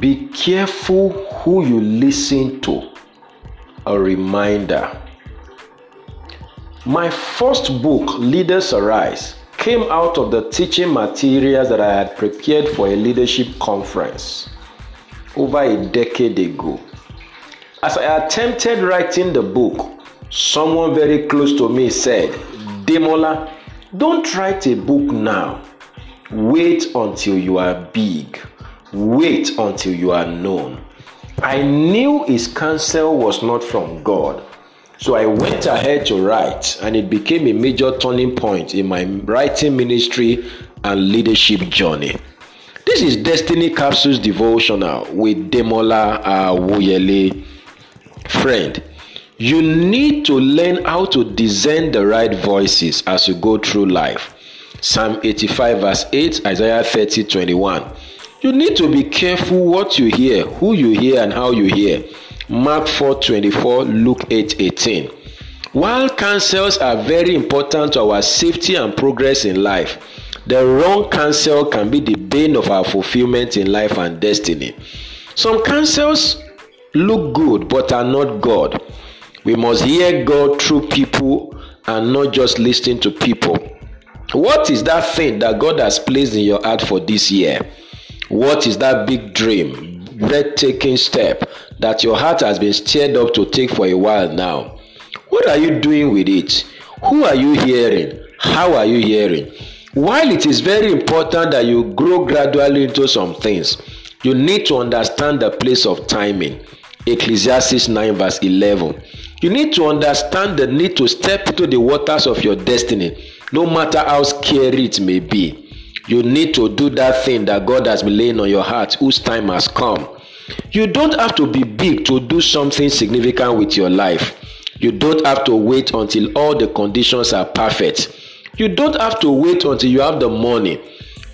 Be careful who you listen to. A reminder. My first book, Leaders Arise, came out of the teaching materials that I had prepared for a leadership conference over a decade ago. As I attempted writing the book, someone very close to me said, Demola, don't write a book now. Wait until you are big. Wait until you are known. I knew his counsel was not from God. So I went ahead to write, and it became a major turning point in my writing ministry and leadership journey. This is Destiny Capsules Devotional with Demola Awuyele. Friend, you need to learn how to discern the right voices as you go through life. Psalm 85, verse 8, Isaiah 30, 21. You need to be careful what you hear, who you hear, and how you hear. Mark 4:24, Luke 8:18. While counsels are very important to our safety and progress in life, the wrong counsel can be the bane of our fulfillment in life and destiny. Some counsels look good but are not God. We must hear God through people and not just listen to people. What is that thing that God has placed in your heart for this year? What is that big dream, breathtaking step that your heart has been stirred up to take for a while now. What are you doing with it? Who are you hearing? How are you hearing? While it is very important that you grow gradually into some things, you need to understand the place of timing. Ecclesiastes 9, verse 11. You need to understand the need to step into the waters of your destiny, no matter how scary it may be. You need to do that thing that God has been laying on your heart, whose time has come. You don't have to be big to do something significant with your life. You don't have to wait until all the conditions are perfect. You don't have to wait until you have the money.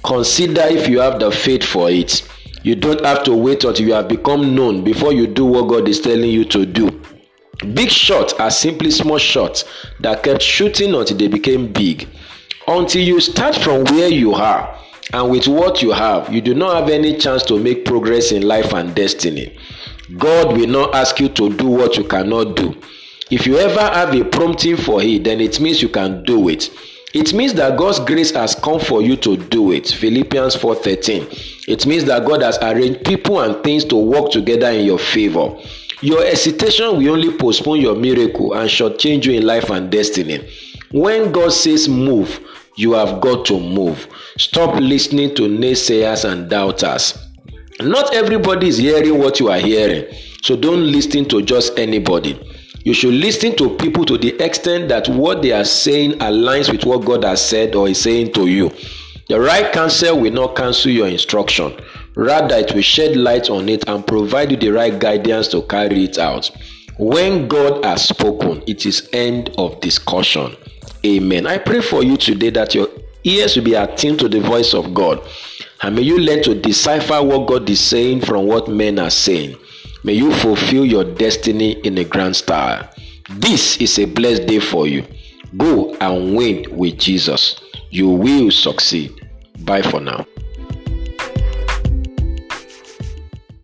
Consider if you have the faith for it. You don't have to wait until you have become known before you do what God is telling you to do. Big shots are simply small shots that kept shooting until they became big. Until you start from where you are, and with what you have, you do not have any chance to make progress in life and destiny. God will not ask you to do what you cannot do. If you ever have a prompting for it, then it means you can do it. It means that God's grace has come for you to do it. Philippians 4:13. It means that God has arranged people and things to work together in your favor. Your hesitation will only postpone your miracle and shortchange you in life and destiny. When God says move, you have got to move. Stop listening to naysayers and doubters. Not everybody is hearing what you are hearing, so don't listen to just anybody. You should listen to people to the extent that what they are saying aligns with what God has said or is saying to you. The right counsel will not cancel your instruction. Rather, it will shed light on it and provide you the right guidance to carry it out. When God has spoken, it is end of discussion. Amen. I pray for you today that your ears will be attuned to the voice of God. And may you learn to decipher what God is saying from what men are saying. May you fulfill your destiny in a grand style. This is a blessed day for you. Go and win with Jesus. You will succeed. Bye for now.